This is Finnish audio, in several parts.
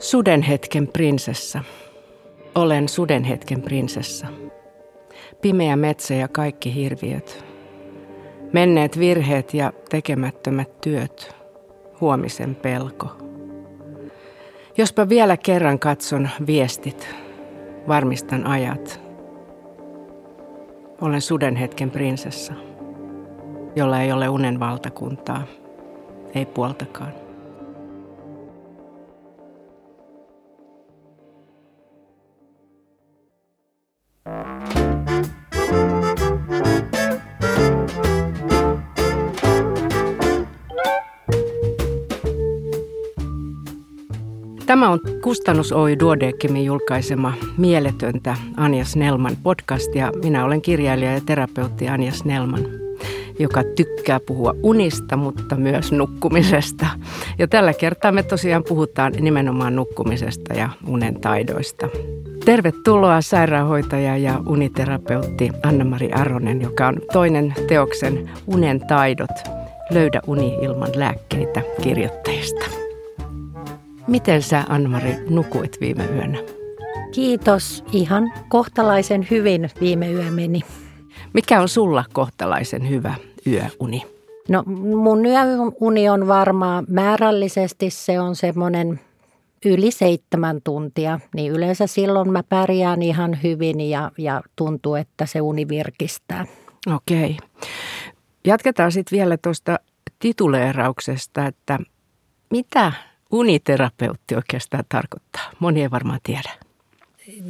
Sudenhetken prinsessa. Olen sudenhetken prinsessa. Pimeä metsä ja kaikki hirviöt. Menneet virheet ja tekemättömät työt. Huomisen pelko. Jospa vielä kerran katson viestit, varmistan ajat. Olen sudenhetken prinsessa, jolla ei ole unen valtakuntaa, ei puoltakaan. Tämä on Kustannus Oy Duodeckimin julkaisema Mieletöntä Anja Snellman podcast ja minä olen kirjailija ja terapeutti Anja Snellman, joka tykkää puhua unista, mutta myös nukkumisesta. Ja tällä kertaa me tosiaan puhutaan nimenomaan nukkumisesta ja unen taidoista. Tervetuloa sairaanhoitaja ja uniterapeutti Anna-Mari Aronen, joka on toinen teoksen Unen taidot, löydä uni ilman lääkkeitä kirjoittajista. Miten sä, Anmari, nukuit viime yönä? Kiitos. Ihan kohtalaisen hyvin viime yö meni. Mikä on sulla kohtalaisen hyvä yöuni? No mun yöuni on varmaan määrällisesti se on semmoinen yli seitsemän tuntia, niin yleensä silloin mä pärjään ihan hyvin ja, ja tuntuu, että se uni virkistää. Okei. Jatketaan sitten vielä tuosta tituleerauksesta, että mitä uniterapeutti oikeastaan tarkoittaa? Moni ei varmaan tiedä.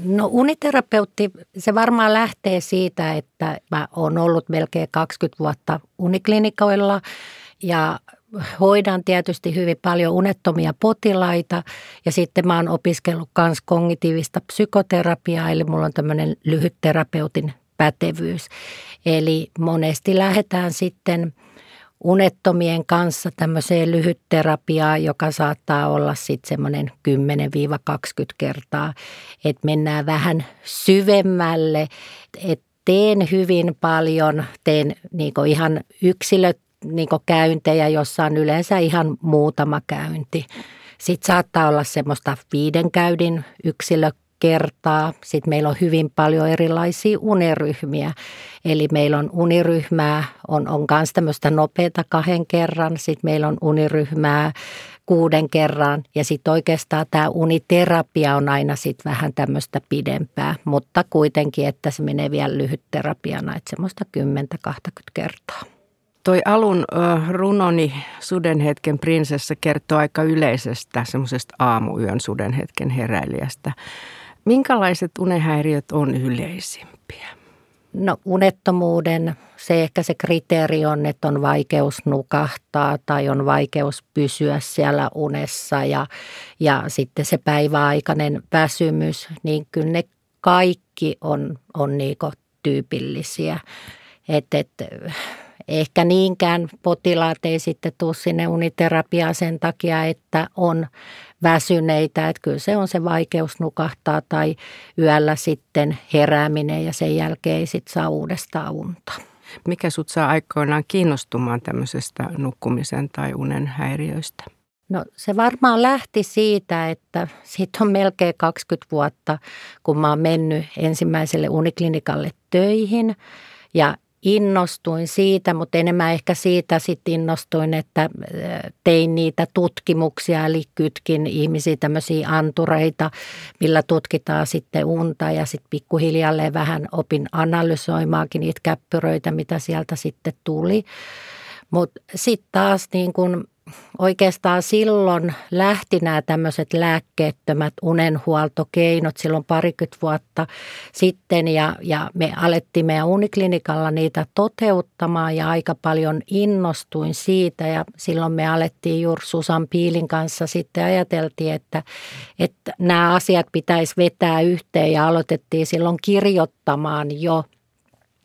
No uniterapeutti, se varmaan lähtee siitä, että mä oon ollut melkein 20 vuotta uniklinikoilla ja hoidan tietysti hyvin paljon unettomia potilaita ja sitten mä oon opiskellut myös kognitiivista psykoterapiaa, eli mulla on tämmöinen lyhytterapeutin pätevyys. Eli monesti lähdetään sitten – unettomien kanssa tämmöiseen lyhytterapiaan, joka saattaa olla sitten semmoinen 10-20 kertaa, että mennään vähän syvemmälle, että teen hyvin paljon, teen niinku ihan yksilöt niinku käyntejä, jossa on yleensä ihan muutama käynti. Sitten saattaa olla semmoista viiden käydin yksilö kertaa. Sitten meillä on hyvin paljon erilaisia uniryhmiä. Eli meillä on uniryhmää, on, on myös tämmöistä nopeata kahden kerran. Sitten meillä on uniryhmää kuuden kerran ja sitten oikeastaan tämä uniterapia on aina sitten vähän tämmöistä pidempää, mutta kuitenkin, että se menee vielä lyhytterapiana, että semmoista 10-20 kertaa. Toi alun runoni Sudenhetken prinsessa kertoo aika yleisestä semmoisesta aamuyön Sudenhetken heräilijästä. Minkälaiset unehäiriöt on yleisimpiä? No unettomuuden, se ehkä se kriteeri on, että on vaikeus nukahtaa tai on vaikeus pysyä siellä unessa ja, ja sitten se päiväaikainen väsymys, niin kyllä ne kaikki on, on niinku tyypillisiä. Että et, ehkä niinkään potilaat ei sitten tule sinne uniterapiaan sen takia, että on väsyneitä. Että kyllä se on se vaikeus nukahtaa tai yöllä sitten herääminen ja sen jälkeen ei sitten saa uudestaan unta. Mikä sut saa aikoinaan kiinnostumaan tämmöisestä nukkumisen tai unen häiriöistä? No se varmaan lähti siitä, että siitä on melkein 20 vuotta, kun mä oon mennyt ensimmäiselle uniklinikalle töihin. Ja innostuin siitä, mutta enemmän ehkä siitä sitten innostuin, että äh, tein niitä tutkimuksia, eli kytkin ihmisiä tämmöisiä antureita, millä tutkitaan sitten unta ja sitten pikkuhiljalleen vähän opin analysoimaakin niitä käppyröitä, mitä sieltä sitten tuli. Mutta sitten taas niin kun oikeastaan silloin lähti nämä tämmöiset lääkkeettömät unenhuoltokeinot silloin parikymmentä vuotta sitten ja, ja me alettiin meidän uniklinikalla niitä toteuttamaan ja aika paljon innostuin siitä ja silloin me alettiin juuri Susan Piilin kanssa sitten ajateltiin, että, että nämä asiat pitäisi vetää yhteen ja aloitettiin silloin kirjoittamaan jo.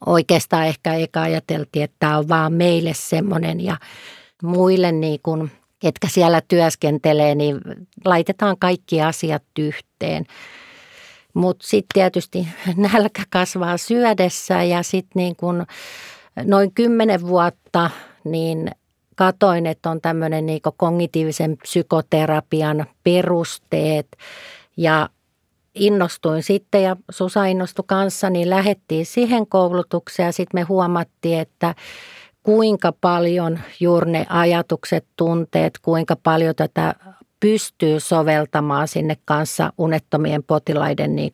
Oikeastaan ehkä eka ajateltiin, että tämä on vaan meille semmoinen ja muille niin kuin, ketkä siellä työskentelee, niin laitetaan kaikki asiat yhteen. Mutta sitten tietysti nälkä kasvaa syödessä ja sitten niin kun noin kymmenen vuotta, niin katoin, että on tämmöinen niin kognitiivisen psykoterapian perusteet ja innostuin sitten ja Susa innostui kanssa, niin lähettiin siihen koulutukseen ja sitten me huomattiin, että kuinka paljon juuri ne ajatukset, tunteet, kuinka paljon tätä pystyy soveltamaan sinne kanssa unettomien potilaiden niin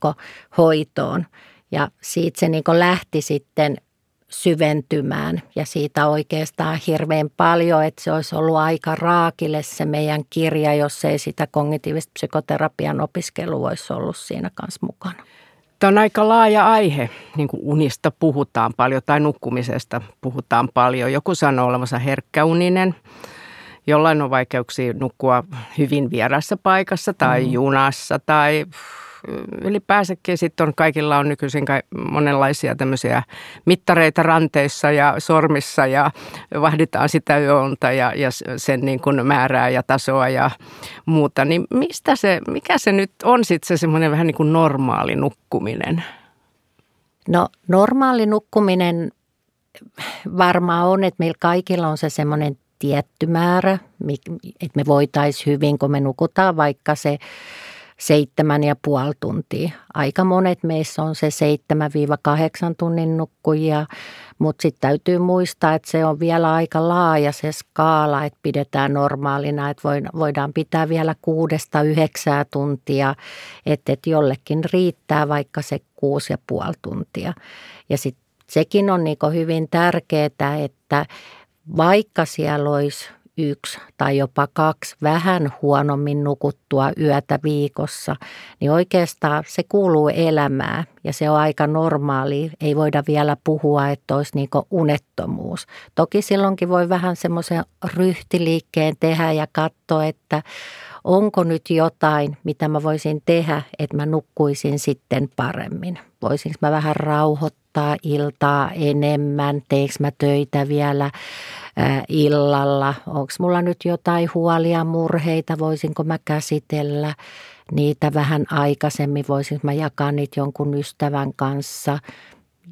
hoitoon. Ja siitä se niin lähti sitten syventymään ja siitä oikeastaan hirveän paljon, että se olisi ollut aika raakille se meidän kirja, jos ei sitä kognitiivista psykoterapian opiskelua olisi ollut siinä kanssa mukana. Tämä on aika laaja aihe, niin kuin unista puhutaan paljon tai nukkumisesta puhutaan paljon. Joku sanoo olevansa herkkäuninen, jollain on vaikeuksia nukkua hyvin vierassa paikassa tai mm. junassa tai ylipäänsäkin sitten on, kaikilla on nykyisin monenlaisia tämmöisiä mittareita ranteissa ja sormissa ja vahditaan sitä yöntä ja, ja sen niin kuin määrää ja tasoa ja muuta. Niin mistä se, mikä se nyt on sitten se semmoinen vähän niin kuin normaali nukkuminen? No normaali nukkuminen varmaan on, että meillä kaikilla on se semmoinen tietty määrä, että me voitaisiin hyvin, kun me nukutaan vaikka se seitsemän ja puoli tuntia. Aika monet meissä on se 7-8 tunnin nukkujia, mutta sitten täytyy muistaa, että se on vielä aika laaja se skaala, että pidetään normaalina, että voidaan pitää vielä kuudesta yhdeksää tuntia, että, jollekin riittää vaikka se kuusi ja puoli tuntia. Ja sitten sekin on niin hyvin tärkeää, että vaikka siellä olisi yksi tai jopa kaksi vähän huonommin nukuttua yötä viikossa, niin oikeastaan se kuuluu elämään ja se on aika normaali. Ei voida vielä puhua, että olisi niin unettomuus. Toki silloinkin voi vähän semmoisen ryhtiliikkeen tehdä ja katsoa, että onko nyt jotain, mitä mä voisin tehdä, että mä nukkuisin sitten paremmin. Voisinko mä vähän rauhoittaa iltaa enemmän, teekö mä töitä vielä illalla, onko mulla nyt jotain huolia, murheita, voisinko mä käsitellä niitä vähän aikaisemmin, voisinko mä jakaa niitä jonkun ystävän kanssa,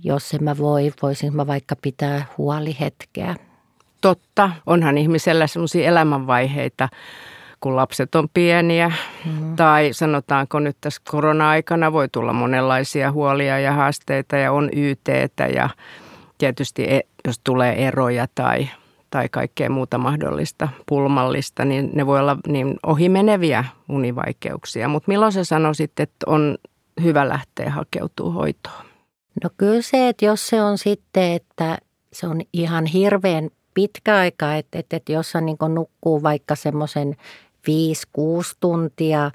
jos en mä voi, voisinko mä vaikka pitää huolihetkeä. Totta, onhan ihmisellä sellaisia elämänvaiheita, kun lapset on pieniä. Mm. Tai sanotaanko nyt tässä korona-aikana voi tulla monenlaisia huolia ja haasteita ja on YTtä ja tietysti e, jos tulee eroja tai, tai kaikkea muuta mahdollista pulmallista, niin ne voi olla niin ohimeneviä univaikeuksia. Mutta milloin sä sanoisit, että on hyvä lähteä hakeutumaan hoitoon? No kyllä se, että jos se on sitten, että se on ihan hirveän pitkä aika, että, että, että jos niin nukkuu vaikka semmoisen 5-6 tuntia,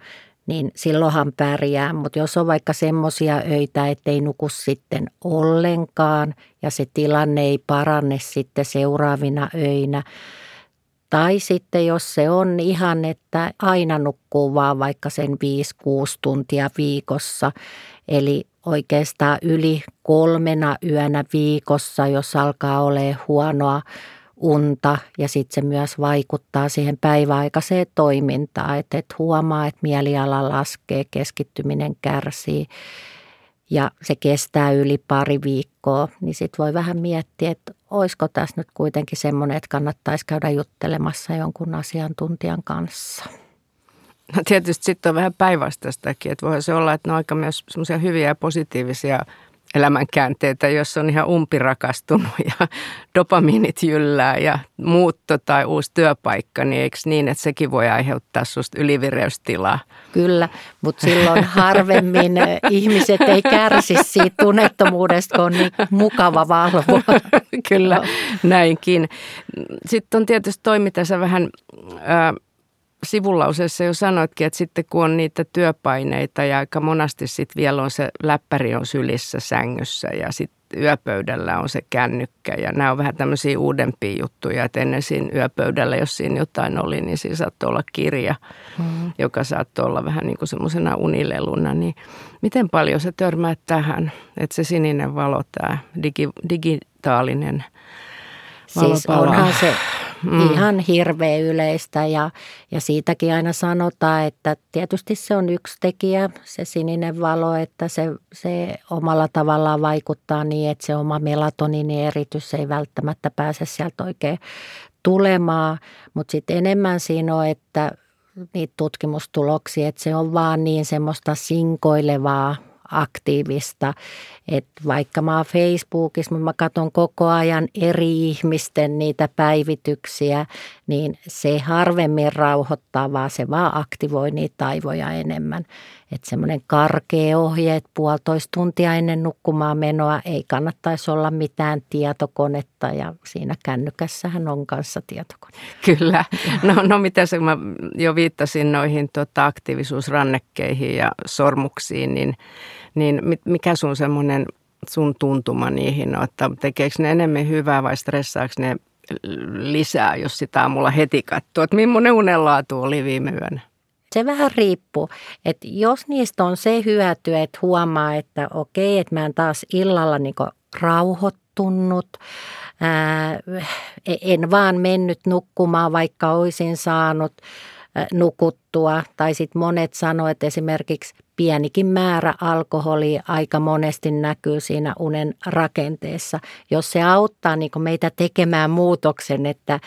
niin silloinhan pärjää. Mutta jos on vaikka semmoisia öitä, ettei nuku sitten ollenkaan ja se tilanne ei paranne sitten seuraavina öinä, tai sitten jos se on ihan, että aina nukkuu vaan vaikka sen 5-6 tuntia viikossa, eli oikeastaan yli kolmena yönä viikossa, jos alkaa olemaan huonoa unta ja sitten se myös vaikuttaa siihen päiväaikaiseen toimintaan, että et huomaa, että mieliala laskee, keskittyminen kärsii ja se kestää yli pari viikkoa, niin sitten voi vähän miettiä, että olisiko tässä nyt kuitenkin semmoinen, että kannattaisi käydä juttelemassa jonkun asiantuntijan kanssa. No tietysti sitten on vähän päinvastaistakin, että voihan se olla, että ne on aika myös semmoisia hyviä ja positiivisia elämänkäänteitä, jos on ihan umpirakastunut ja dopamiinit jyllää ja muutto tai uusi työpaikka, niin eikö niin, että sekin voi aiheuttaa susta ylivireystilaa? Kyllä, mutta silloin harvemmin ihmiset ei kärsi siitä tunnettomuudesta, kun on niin mukava valvoa. Kyllä, näinkin. Sitten on tietysti toi, mitä sä vähän... Äh, sivulauseessa jo sanoitkin, että sitten kun on niitä työpaineita ja aika monasti sitten vielä on se läppäri on sylissä sängyssä ja sitten yöpöydällä on se kännykkä ja nämä on vähän tämmöisiä uudempia juttuja, että ennen siinä yöpöydällä, jos siinä jotain oli, niin siinä saattoi olla kirja, mm. joka saattoi olla vähän niin kuin semmoisena unileluna, niin miten paljon se törmää tähän, että se sininen valo, tämä digi, digitaalinen Siis onhan se mm. ihan hirveä yleistä ja, ja siitäkin aina sanotaan, että tietysti se on yksi tekijä, se sininen valo, että se, se omalla tavallaan vaikuttaa niin, että se oma melatoniinieritys ei välttämättä pääse sieltä oikein tulemaan, mutta sitten enemmän siinä on, että niitä tutkimustuloksia, että se on vaan niin semmoista sinkoilevaa aktiivista. Että vaikka mä oon Facebookissa, mä katson koko ajan eri ihmisten niitä päivityksiä, niin se harvemmin rauhoittaa, vaan se vaan aktivoi niitä taivoja enemmän. Että semmoinen karkea ohje, että puolitoista tuntia ennen nukkumaan menoa ei kannattaisi olla mitään tietokonetta ja siinä kännykässähän on kanssa tietokone. Kyllä. No, no mitä se, mä jo viittasin noihin tota, aktiivisuusrannekkeihin ja sormuksiin, niin, niin mikä sun semmoinen sun tuntuma niihin on, että tekeekö ne enemmän hyvää vai stressaako ne lisää, jos sitä aamulla heti katsoo, että millainen unenlaatu oli viime yönä? Se vähän riippuu, että jos niistä on se hyöty, että huomaa, että okei, että mä en taas illalla niin rauhoittunut, ää, en vaan mennyt nukkumaan, vaikka olisin saanut nukuttua. Tai sitten monet sanoivat, esimerkiksi pienikin määrä alkoholia aika monesti näkyy siinä unen rakenteessa. Jos se auttaa niin meitä tekemään muutoksen, että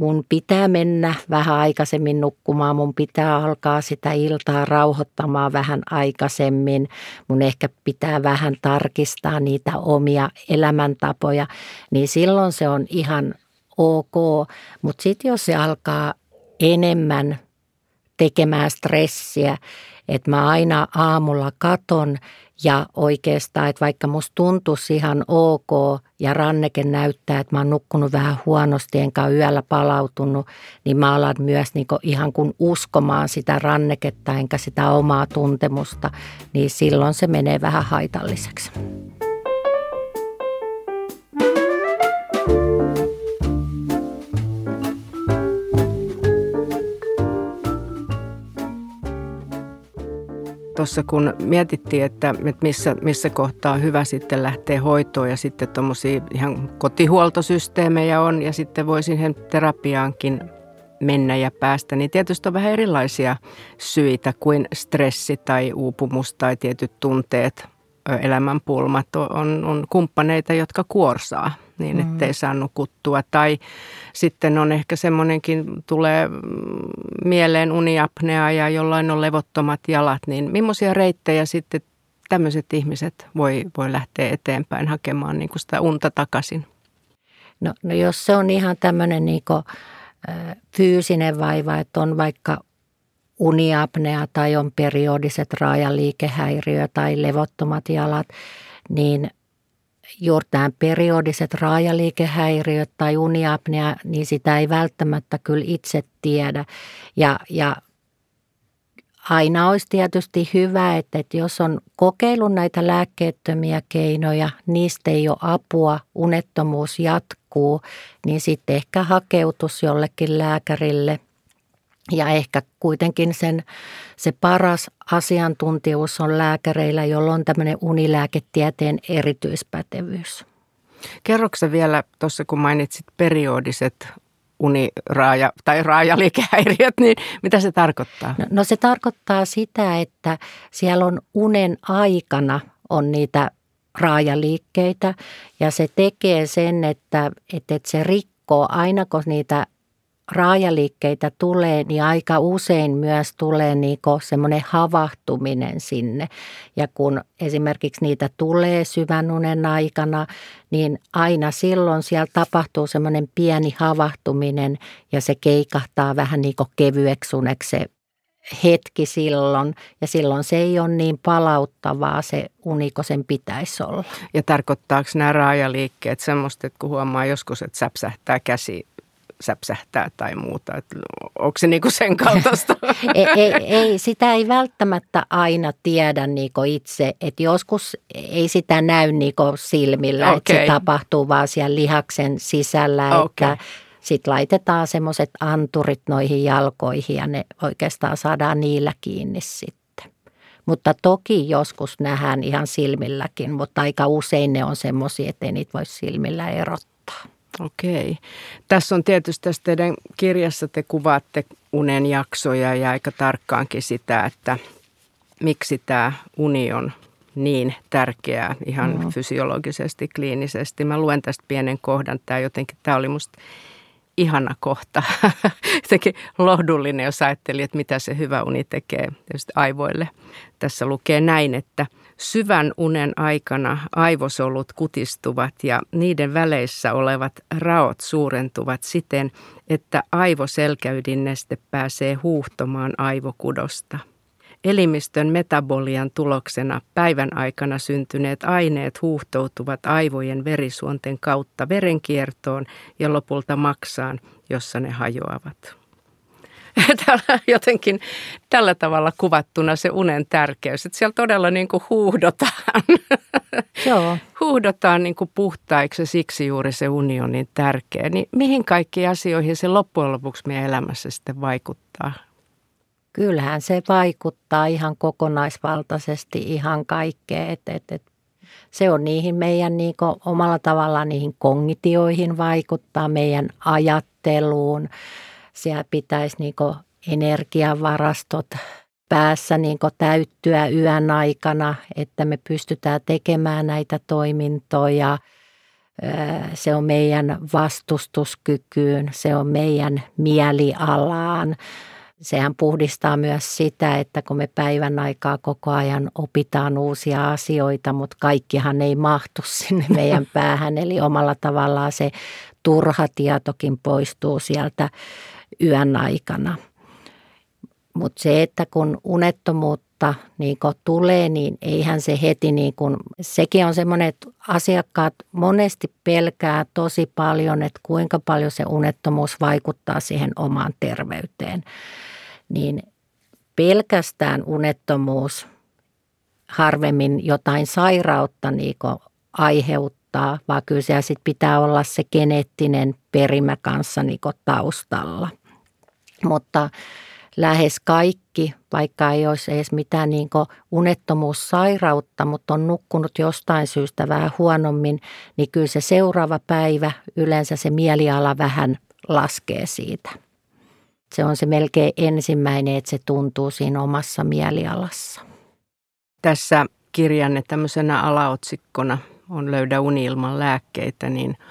mun pitää mennä vähän aikaisemmin nukkumaan, mun pitää alkaa sitä iltaa rauhoittamaan vähän aikaisemmin, mun ehkä pitää vähän tarkistaa niitä omia elämäntapoja, niin silloin se on ihan ok. Mutta sitten jos se alkaa enemmän tekemään stressiä, että mä aina aamulla katon ja oikeastaan, että vaikka musta tuntuisi ihan ok ja ranneke näyttää, että mä oon nukkunut vähän huonosti enkä yöllä palautunut, niin mä alan myös niin ihan kun uskomaan sitä ranneketta enkä sitä omaa tuntemusta, niin silloin se menee vähän haitalliseksi. Tuossa kun mietittiin, että, missä, missä kohtaa hyvä sitten lähteä hoitoon ja sitten tuommoisia ihan kotihuoltosysteemejä on ja sitten voi siihen terapiaankin mennä ja päästä, niin tietysti on vähän erilaisia syitä kuin stressi tai uupumus tai tietyt tunteet, elämänpulmat on, on kumppaneita, jotka kuorsaa niin, mm. ettei saa nukuttua. Tai sitten on ehkä semmoinenkin, tulee mieleen uniapnea ja jollain on levottomat jalat, niin millaisia reittejä sitten tämmöiset ihmiset voi, voi lähteä eteenpäin hakemaan niin kuin sitä unta takaisin? No, no jos se on ihan tämmöinen niin kuin, fyysinen vaiva, että on vaikka uniapnea tai on periodiset raajaliikehäiriö tai levottomat jalat, niin juuri nämä periodiset raajaliikehäiriöt tai uniapnea, niin sitä ei välttämättä kyllä itse tiedä. Ja, ja aina olisi tietysti hyvä, että, että jos on kokeillut näitä lääkkeettömiä keinoja, niistä ei ole apua, unettomuus jatkuu, niin sitten ehkä hakeutus jollekin lääkärille – ja ehkä kuitenkin sen, se paras asiantuntijuus on lääkäreillä, jolla on tämmöinen unilääketieteen erityispätevyys. Kerroksä vielä tuossa, kun mainitsit periodiset uniraaja- tai raajaliikehäiriöt, niin mitä se tarkoittaa? No, no se tarkoittaa sitä, että siellä on unen aikana on niitä raajaliikkeitä ja se tekee sen, että, että, että se rikkoo aina kun niitä raajaliikkeitä tulee, niin aika usein myös tulee niin semmoinen havahtuminen sinne. Ja kun esimerkiksi niitä tulee syvän unen aikana, niin aina silloin siellä tapahtuu semmoinen pieni havahtuminen ja se keikahtaa vähän niin kevyeksi se hetki silloin ja silloin se ei ole niin palauttavaa se uniko sen pitäisi olla. Ja tarkoittaako nämä raajaliikkeet semmoista, että kun huomaa joskus, että säpsähtää käsi säpsähtää tai muuta. Et onko se niinku sen kaltaista? ei, ei, ei, sitä ei välttämättä aina tiedä niinku itse. Et joskus ei sitä näy niinku silmillä, okay. että se tapahtuu vaan siellä lihaksen sisällä. Okay. Että sitten laitetaan semmoiset anturit noihin jalkoihin ja ne oikeastaan saadaan niillä kiinni sitten. Mutta toki joskus nähdään ihan silmilläkin, mutta aika usein ne on semmoisia, että niitä voi silmillä erottaa. Okei. Tässä on tietysti tässä teidän kirjassa te kuvaatte unen jaksoja ja aika tarkkaankin sitä, että miksi tämä uni on niin tärkeää ihan no. fysiologisesti, kliinisesti. Mä luen tästä pienen kohdan. Tämä jotenkin, tämä oli musta ihana kohta. Jotenkin lohdullinen, jos ajatteli, että mitä se hyvä uni tekee tietysti aivoille. Tässä lukee näin, että syvän unen aikana aivosolut kutistuvat ja niiden väleissä olevat raot suurentuvat siten, että aivoselkäydinneste pääsee huuhtomaan aivokudosta – Elimistön metabolian tuloksena päivän aikana syntyneet aineet huuhtoutuvat aivojen verisuonten kautta verenkiertoon ja lopulta maksaan, jossa ne hajoavat. Täällä jotenkin tällä tavalla kuvattuna se unen tärkeys, että siellä todella niin kuin huuhdotaan. Joo. huuhdotaan niin kuin puhtaiksi siksi juuri se uni on niin tärkeä. Niin mihin kaikkiin asioihin se loppujen lopuksi meidän elämässä sitten vaikuttaa? kyllähän se vaikuttaa ihan kokonaisvaltaisesti ihan kaikkeen. Et, et, et, se on niihin meidän niin omalla tavallaan niihin kongitioihin vaikuttaa, meidän ajatteluun. Siellä pitäisi niin energiavarastot päässä niin täyttyä yön aikana, että me pystytään tekemään näitä toimintoja. Se on meidän vastustuskykyyn, se on meidän mielialaan sehän puhdistaa myös sitä, että kun me päivän aikaa koko ajan opitaan uusia asioita, mutta kaikkihan ei mahtu sinne meidän päähän. Eli omalla tavallaan se turha tietokin poistuu sieltä yön aikana. Mutta se, että kun unettomuutta niin kun tulee, niin eihän se heti, niin kun, sekin on semmoinen, että asiakkaat monesti pelkää tosi paljon, että kuinka paljon se unettomuus vaikuttaa siihen omaan terveyteen niin pelkästään unettomuus harvemmin jotain sairautta niin aiheuttaa, vaan kyllä siellä sit pitää olla se geneettinen perimä kanssa niin taustalla. Mutta lähes kaikki, vaikka ei olisi edes mitään niin unettomuussairautta, mutta on nukkunut jostain syystä vähän huonommin, niin kyllä se seuraava päivä yleensä se mieliala vähän laskee siitä se on se melkein ensimmäinen, että se tuntuu siinä omassa mielialassa. Tässä kirjanne tämmöisenä alaotsikkona on Löydä uni ilman lääkkeitä, niin –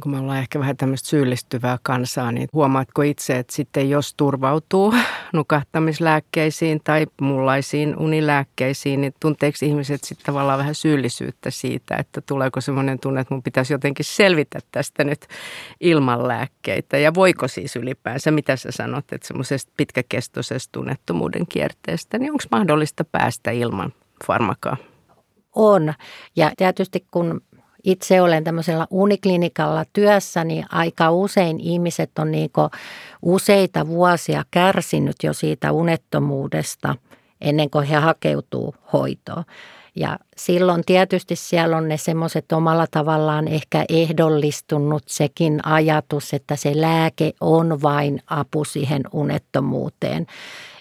kun me ollaan ehkä vähän tämmöistä syyllistyvää kansaa, niin huomaatko itse, että sitten jos turvautuu nukahtamislääkkeisiin tai muunlaisiin unilääkkeisiin, niin tunteeko ihmiset sitten tavallaan vähän syyllisyyttä siitä, että tuleeko semmoinen tunne, että mun pitäisi jotenkin selvitä tästä nyt ilman lääkkeitä ja voiko siis ylipäänsä, mitä sä sanot, että semmoisesta pitkäkestoisesta tunnettomuuden kierteestä, niin onko mahdollista päästä ilman farmakaa? On. Ja tietysti kun itse olen tämmöisellä uniklinikalla työssä, niin aika usein ihmiset on niin useita vuosia kärsinyt jo siitä unettomuudesta ennen kuin he hakeutuu hoitoon. Ja silloin tietysti siellä on ne semmoiset omalla tavallaan ehkä ehdollistunut sekin ajatus, että se lääke on vain apu siihen unettomuuteen.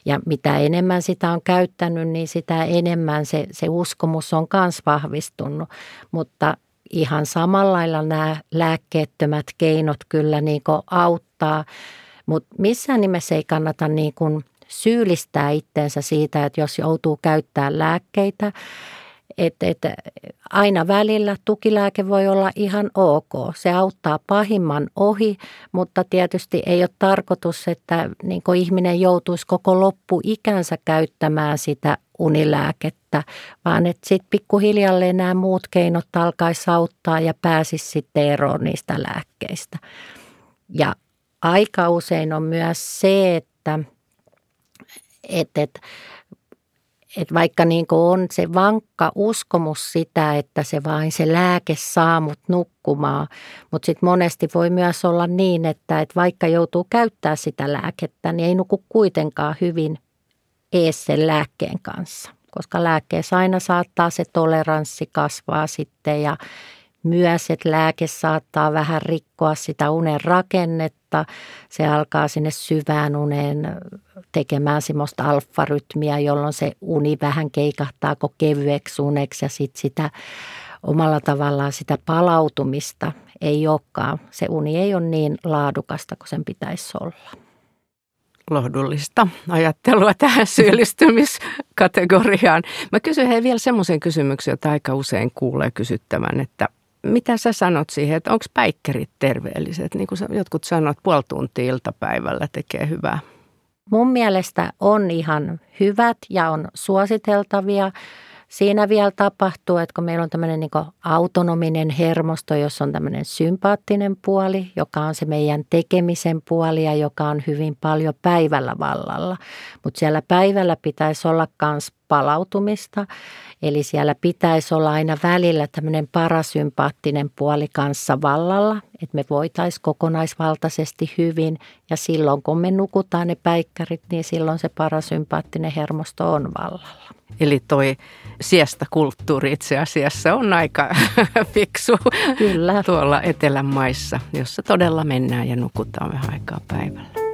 Ja mitä enemmän sitä on käyttänyt, niin sitä enemmän se, se uskomus on myös vahvistunut. Mutta ihan samalla lailla nämä lääkkeettömät keinot kyllä niin auttaa, mutta missään nimessä ei kannata niin kuin syyllistää itteensä siitä, että jos joutuu käyttämään lääkkeitä, että, että aina välillä tukilääke voi olla ihan ok. Se auttaa pahimman ohi, mutta tietysti ei ole tarkoitus, että niin ihminen joutuisi koko loppuikänsä käyttämään sitä unilääkettä, vaan että sitten pikkuhiljalleen nämä muut keinot alkaisi auttaa ja pääsisi sitten eroon niistä lääkkeistä. Ja aika usein on myös se, että, että, että että vaikka niin on se vankka uskomus sitä, että se vain se lääke saa mut nukkumaan, mutta sitten monesti voi myös olla niin, että, että vaikka joutuu käyttää sitä lääkettä, niin ei nuku kuitenkaan hyvin ees sen lääkkeen kanssa. Koska lääkkeessä aina saattaa se toleranssi kasvaa sitten ja myös, että lääke saattaa vähän rikkoa sitä unen rakennetta. Se alkaa sinne syvään uneen tekemään semmoista alfarytmiä, jolloin se uni vähän keikahtaako kevyeksi uneksi ja sitten sitä omalla tavallaan sitä palautumista ei olekaan. Se uni ei ole niin laadukasta kuin sen pitäisi olla. Lohdullista ajattelua tähän syyllistymiskategoriaan. Mä kysyn hei vielä semmoisen kysymyksen, jota aika usein kuulee kysyttävän, että mitä sä sanot siihen, että onko päikkerit terveelliset? Niin kuin jotkut sanovat, puoli tuntia iltapäivällä tekee hyvää. Mun mielestä on ihan hyvät ja on suositeltavia. Siinä vielä tapahtuu, että kun meillä on tämmöinen niin autonominen hermosto, jossa on tämmöinen sympaattinen puoli, joka on se meidän tekemisen puoli ja joka on hyvin paljon päivällä vallalla. Mutta siellä päivällä pitäisi olla myös palautumista, eli siellä pitäisi olla aina välillä tämmöinen parasympaattinen puoli kanssa vallalla, että me voitaisiin kokonaisvaltaisesti hyvin ja silloin kun me nukutaan ne päikkärit, niin silloin se parasympaattinen hermosto on vallalla. Eli toi siestä kulttuuri itse asiassa on aika fiksu Kyllä. tuolla etelän maissa, jossa todella mennään ja nukutaan vähän aikaa päivällä.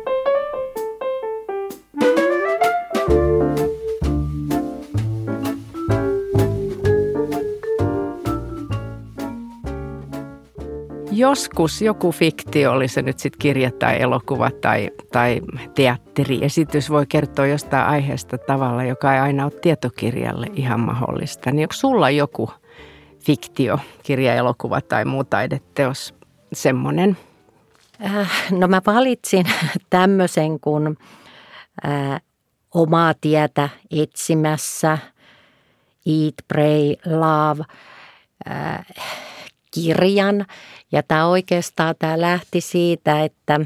Joskus joku fiktio, oli se nyt sitten kirja tai elokuva tai, tai teatteriesitys, voi kertoa jostain aiheesta tavalla, joka ei aina ole tietokirjalle ihan mahdollista. Niin onko sulla joku fiktio, kirja, elokuva tai muu taideteos semmoinen? Äh, no mä valitsin tämmöisen kuin äh, omaa tietä etsimässä, Eat, Pray, Love. Äh, kirjan. Ja tämä oikeastaan tämä lähti siitä, että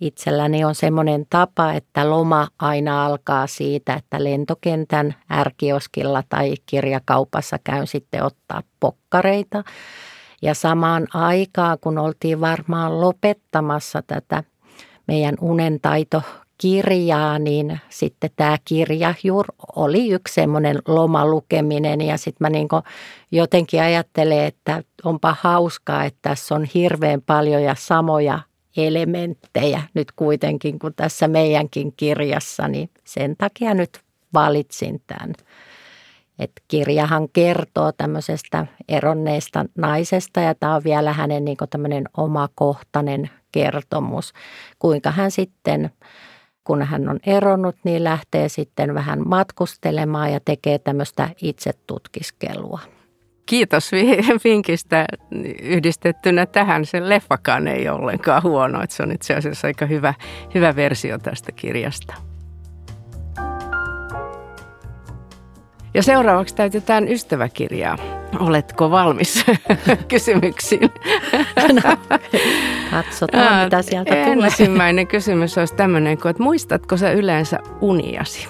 itselläni on semmoinen tapa, että loma aina alkaa siitä, että lentokentän ärkioskilla tai kirjakaupassa käyn sitten ottaa pokkareita. Ja samaan aikaan, kun oltiin varmaan lopettamassa tätä meidän unentaito kirjaa, niin sitten tämä kirja juuri oli yksi semmoinen lomalukeminen ja sitten mä niin jotenkin ajattelen, että onpa hauskaa, että tässä on hirveän paljon ja samoja elementtejä nyt kuitenkin kuin tässä meidänkin kirjassa, niin sen takia nyt valitsin tämän. Et kirjahan kertoo tämmöisestä eronneesta naisesta ja tämä on vielä hänen niin tämmöinen omakohtainen kertomus, kuinka hän sitten kun hän on eronnut, niin lähtee sitten vähän matkustelemaan ja tekee tämmöistä itsetutkiskelua. Kiitos vinkistä yhdistettynä tähän. Se leffakaan ei ole ollenkaan huono. Että se on itse asiassa aika hyvä, hyvä versio tästä kirjasta. Ja seuraavaksi täytetään ystäväkirjaa. Oletko valmis kysymyksiin? No, katsotaan, mitä sieltä tulee. Ensimmäinen kysymys olisi tämmöinen, että muistatko sä yleensä uniasi?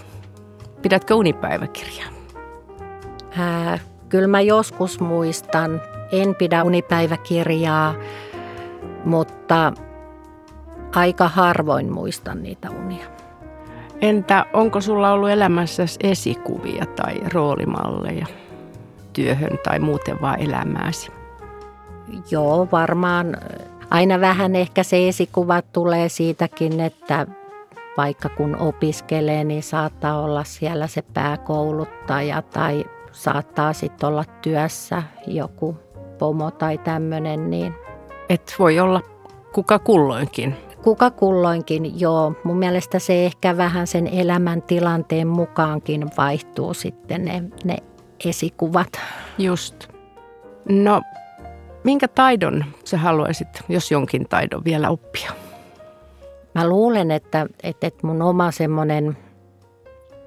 Pidätkö unipäiväkirjaa? Ää, kyllä mä joskus muistan. En pidä unipäiväkirjaa, mutta aika harvoin muistan niitä unia. Entä onko sulla ollut elämässä esikuvia tai roolimalleja työhön tai muuten vaan elämääsi? Joo, varmaan aina vähän ehkä se esikuva tulee siitäkin, että vaikka kun opiskelee, niin saattaa olla siellä se pääkouluttaja tai saattaa sitten olla työssä joku pomo tai tämmöinen. Niin. Et voi olla kuka kulloinkin kuka kulloinkin, joo. Mun mielestä se ehkä vähän sen elämäntilanteen mukaankin vaihtuu sitten ne, ne esikuvat. Just. No, minkä taidon sä haluaisit, jos jonkin taidon vielä oppia? Mä luulen, että, että, että mun oma semmoinen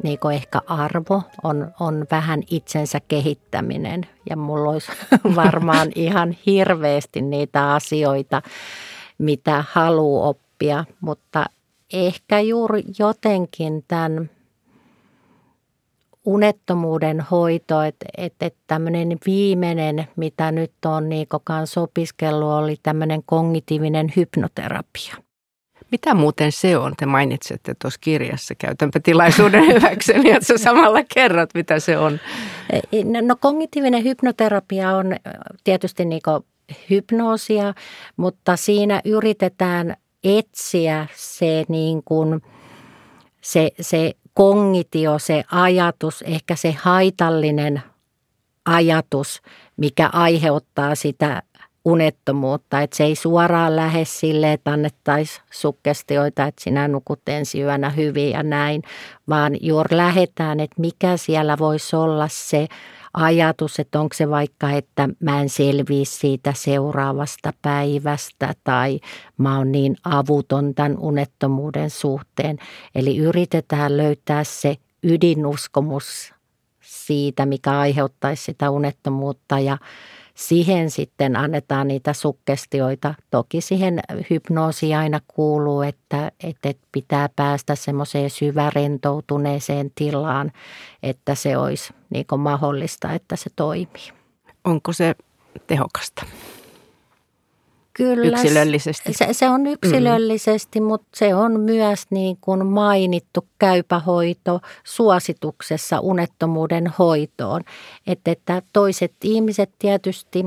niin ehkä arvo on, on vähän itsensä kehittäminen. Ja mulla olisi varmaan ihan hirveästi niitä asioita, mitä haluaa oppia, mutta ehkä juuri jotenkin tämän unettomuuden hoito, että, että, että tämmöinen viimeinen, mitä nyt on niin kanssa opiskellut, oli tämmöinen kognitiivinen hypnoterapia. Mitä muuten se on? Te mainitsette tuossa kirjassa. Käytänpä tilaisuuden hyväkseni, että sä samalla kerrot, mitä se on. No, no kognitiivinen hypnoterapia on tietysti niin hypnoosia, mutta siinä yritetään etsiä se, niin kuin, se, se kongitio, se ajatus, ehkä se haitallinen ajatus, mikä aiheuttaa sitä unettomuutta. Että se ei suoraan lähde sille, että annettaisiin sukkestioita, että sinä nukut ensi yönä hyvin ja näin, vaan juuri lähetään, että mikä siellä voisi olla se ajatus, että onko se vaikka, että mä en selviä siitä seuraavasta päivästä tai mä oon niin avuton tämän unettomuuden suhteen. Eli yritetään löytää se ydinuskomus siitä, mikä aiheuttaisi sitä unettomuutta ja siihen sitten annetaan niitä sukkestioita. Toki siihen hypnoosiin aina kuuluu, että, että pitää päästä semmoiseen syvärentoutuneeseen tilaan, että se olisi niin mahdollista, että se toimii. Onko se tehokasta? Kyllä, yksilöllisesti. Se, se on yksilöllisesti, mm. mutta se on myös niin kuin mainittu käypähoito suosituksessa unettomuuden hoitoon. Että, että toiset ihmiset tietysti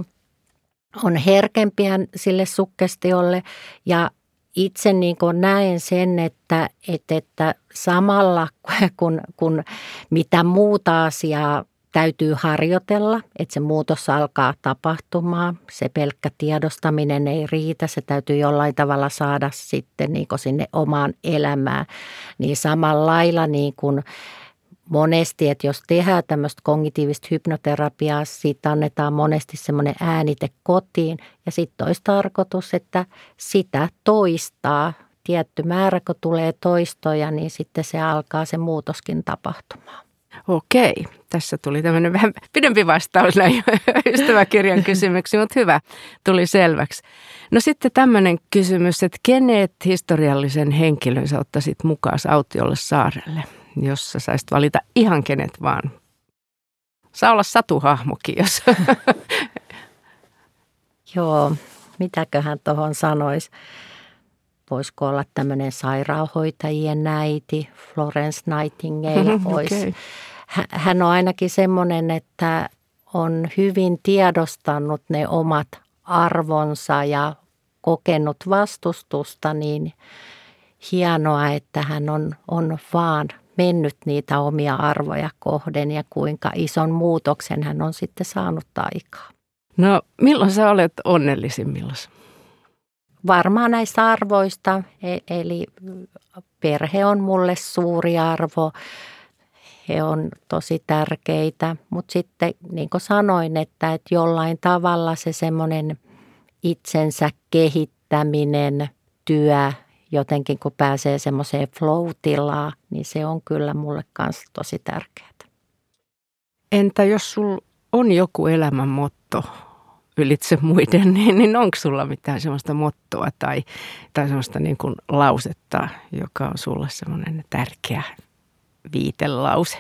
on herkempiä sille sukkestiolle ja itse niin kuin näen sen, että, että, että samalla kun, kun mitä muuta asiaa täytyy harjoitella, että se muutos alkaa tapahtumaan. Se pelkkä tiedostaminen ei riitä, se täytyy jollain tavalla saada sitten niin sinne omaan elämään. Niin samalla lailla niin kuin monesti, että jos tehdään tämmöistä kognitiivista hypnoterapiaa, siitä annetaan monesti semmoinen äänite kotiin ja sitten olisi tarkoitus, että sitä toistaa tietty määrä, kun tulee toistoja, niin sitten se alkaa se muutoskin tapahtumaan. Okei, tässä tuli tämmöinen vähän pidempi vastaus näin ystäväkirjan kysymyksiin, mutta hyvä, tuli selväksi. No sitten tämmöinen kysymys, että kenet historiallisen henkilön sä ottaisit mukaan autiolle saarelle, jos sä saisit valita ihan kenet vaan? Saa olla satuhahmokin, jos... Joo, mitäköhän tuohon sanoisi voisiko olla tämmöinen sairaanhoitajien näiti, Florence Nightingale olisi. Okay. Hän on ainakin semmoinen, että on hyvin tiedostanut ne omat arvonsa ja kokenut vastustusta, niin hienoa, että hän on, on vaan mennyt niitä omia arvoja kohden ja kuinka ison muutoksen hän on sitten saanut aikaa. No milloin sä olet onnellisimmillaan? varmaan näistä arvoista, e, eli perhe on mulle suuri arvo, he on tosi tärkeitä, mutta sitten niin kuin sanoin, että, että jollain tavalla se semmoinen itsensä kehittäminen, työ, jotenkin kun pääsee semmoiseen flow niin se on kyllä mulle kanssa tosi tärkeää. Entä jos sul on joku elämän motto, ylitse muiden, niin, niin onko sulla mitään sellaista mottoa tai, tai sellaista niin kuin lausetta, joka on sulle semmoinen tärkeä viitelause?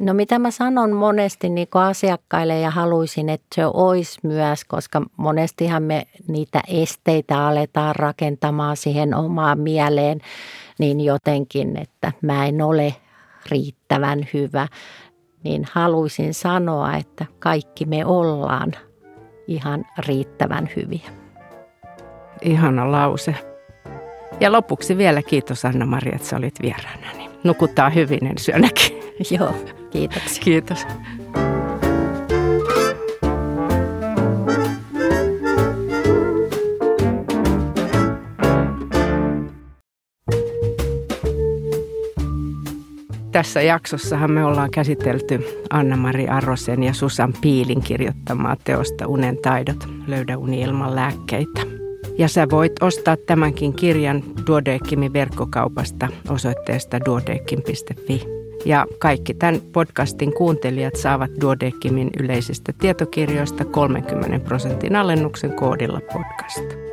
No mitä mä sanon monesti niin asiakkaille ja haluaisin, että se olisi myös, koska monestihan me niitä esteitä aletaan rakentamaan siihen omaan mieleen niin jotenkin, että mä en ole riittävän hyvä niin haluaisin sanoa, että kaikki me ollaan ihan riittävän hyviä. Ihana lause. Ja lopuksi vielä kiitos Anna-Maria, että sä olit vieraana. Nukuttaa hyvin ensi yönäkin. Joo, kiitoksia. Kiitos. Tässä jaksossahan me ollaan käsitelty Anna-Mari Arrosen ja Susan Piilin kirjoittamaa teosta Unen taidot, löydä uni ilman lääkkeitä. Ja sä voit ostaa tämänkin kirjan Duodeckimin verkkokaupasta osoitteesta duodeckim.fi. Ja kaikki tämän podcastin kuuntelijat saavat Duodeckimin yleisistä tietokirjoista 30 prosentin alennuksen koodilla podcast.